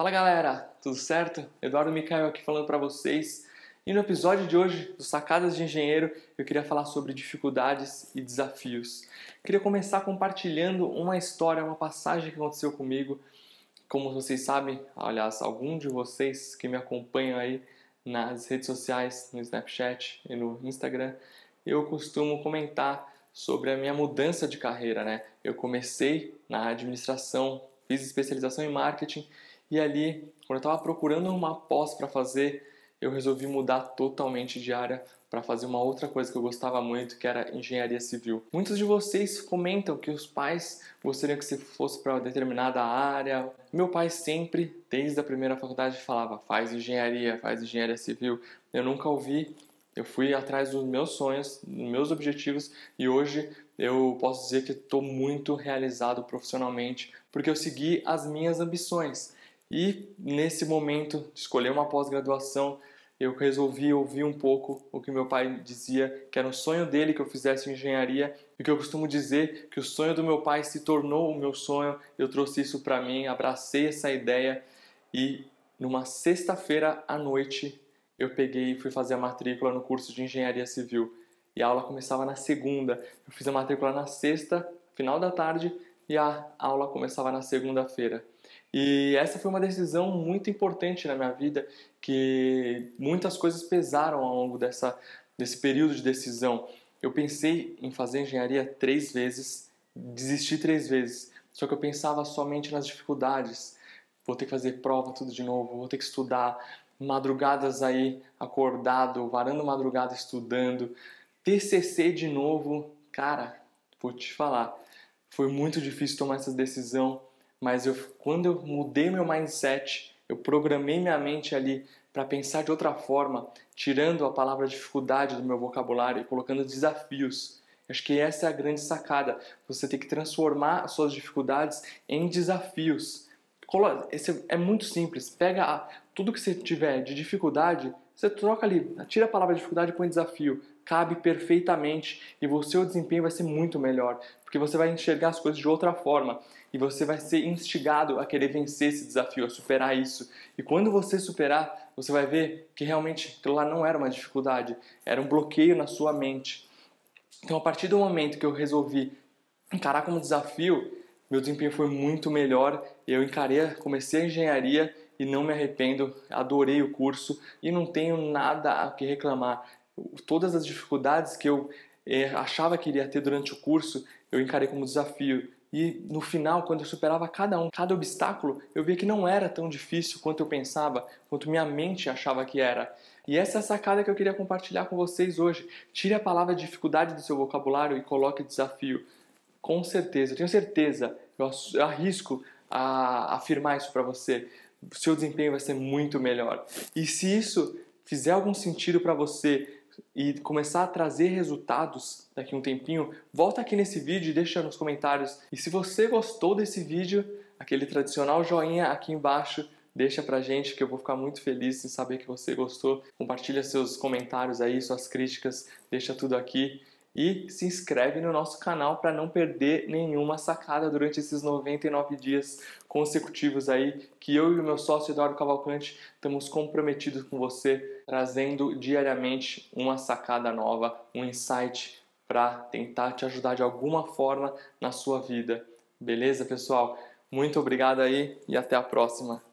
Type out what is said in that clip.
Fala galera, tudo certo? Eduardo Micael aqui falando para vocês. E no episódio de hoje do Sacadas de Engenheiro, eu queria falar sobre dificuldades e desafios. Queria começar compartilhando uma história, uma passagem que aconteceu comigo. Como vocês sabem, aliás, algum de vocês que me acompanham aí nas redes sociais, no Snapchat e no Instagram, eu costumo comentar sobre a minha mudança de carreira, né? Eu comecei na administração, fiz especialização em marketing e ali, quando eu estava procurando uma pós para fazer, eu resolvi mudar totalmente de área para fazer uma outra coisa que eu gostava muito, que era engenharia civil. Muitos de vocês comentam que os pais gostariam que você fosse para determinada área. Meu pai sempre, desde a primeira faculdade, falava: faz engenharia, faz engenharia civil. Eu nunca ouvi eu fui atrás dos meus sonhos, dos meus objetivos e hoje eu posso dizer que estou muito realizado profissionalmente porque eu segui as minhas ambições. E nesse momento de escolher uma pós-graduação, eu resolvi ouvir um pouco o que meu pai dizia, que era um sonho dele que eu fizesse engenharia, e que eu costumo dizer que o sonho do meu pai se tornou o meu sonho. Eu trouxe isso para mim, abracei essa ideia e numa sexta-feira à noite eu peguei e fui fazer a matrícula no curso de engenharia civil. E a aula começava na segunda. Eu fiz a matrícula na sexta, final da tarde, e a aula começava na segunda-feira. E essa foi uma decisão muito importante na minha vida, que muitas coisas pesaram ao longo dessa, desse período de decisão. Eu pensei em fazer engenharia três vezes, desisti três vezes, só que eu pensava somente nas dificuldades. Vou ter que fazer prova tudo de novo, vou ter que estudar, madrugadas aí acordado, varando madrugada estudando, TCC de novo, cara, vou te falar, foi muito difícil tomar essa decisão, mas eu, quando eu mudei meu mindset, eu programei minha mente ali para pensar de outra forma, tirando a palavra dificuldade do meu vocabulário e colocando desafios. Acho que essa é a grande sacada. Você tem que transformar as suas dificuldades em desafios. Esse é muito simples. Pega tudo que você tiver de dificuldade, você troca ali, tira a palavra dificuldade e põe desafio. Cabe perfeitamente e o seu desempenho vai ser muito melhor, porque você vai enxergar as coisas de outra forma e você vai ser instigado a querer vencer esse desafio, a superar isso. E quando você superar, você vai ver que realmente aquilo lá não era uma dificuldade, era um bloqueio na sua mente. Então, a partir do momento que eu resolvi encarar como desafio, meu desempenho foi muito melhor. Eu encarei, comecei a engenharia e não me arrependo, adorei o curso e não tenho nada a que reclamar. Todas as dificuldades que eu é, achava que iria ter durante o curso, eu encarei como desafio. E no final, quando eu superava cada um, cada obstáculo, eu via que não era tão difícil quanto eu pensava, quanto minha mente achava que era. E essa é a sacada que eu queria compartilhar com vocês hoje. Tire a palavra dificuldade do seu vocabulário e coloque desafio. Com certeza, eu tenho certeza, eu arrisco a afirmar isso para você. Seu desempenho vai ser muito melhor. E se isso fizer algum sentido para você e começar a trazer resultados daqui a um tempinho, volta aqui nesse vídeo e deixa nos comentários. E se você gostou desse vídeo, aquele tradicional joinha aqui embaixo, deixa pra gente que eu vou ficar muito feliz em saber que você gostou. Compartilha seus comentários aí, suas críticas, deixa tudo aqui e se inscreve no nosso canal para não perder nenhuma sacada durante esses 99 dias consecutivos aí que eu e o meu sócio Eduardo Cavalcante estamos comprometidos com você, trazendo diariamente uma sacada nova, um insight para tentar te ajudar de alguma forma na sua vida. Beleza, pessoal? Muito obrigado aí e até a próxima.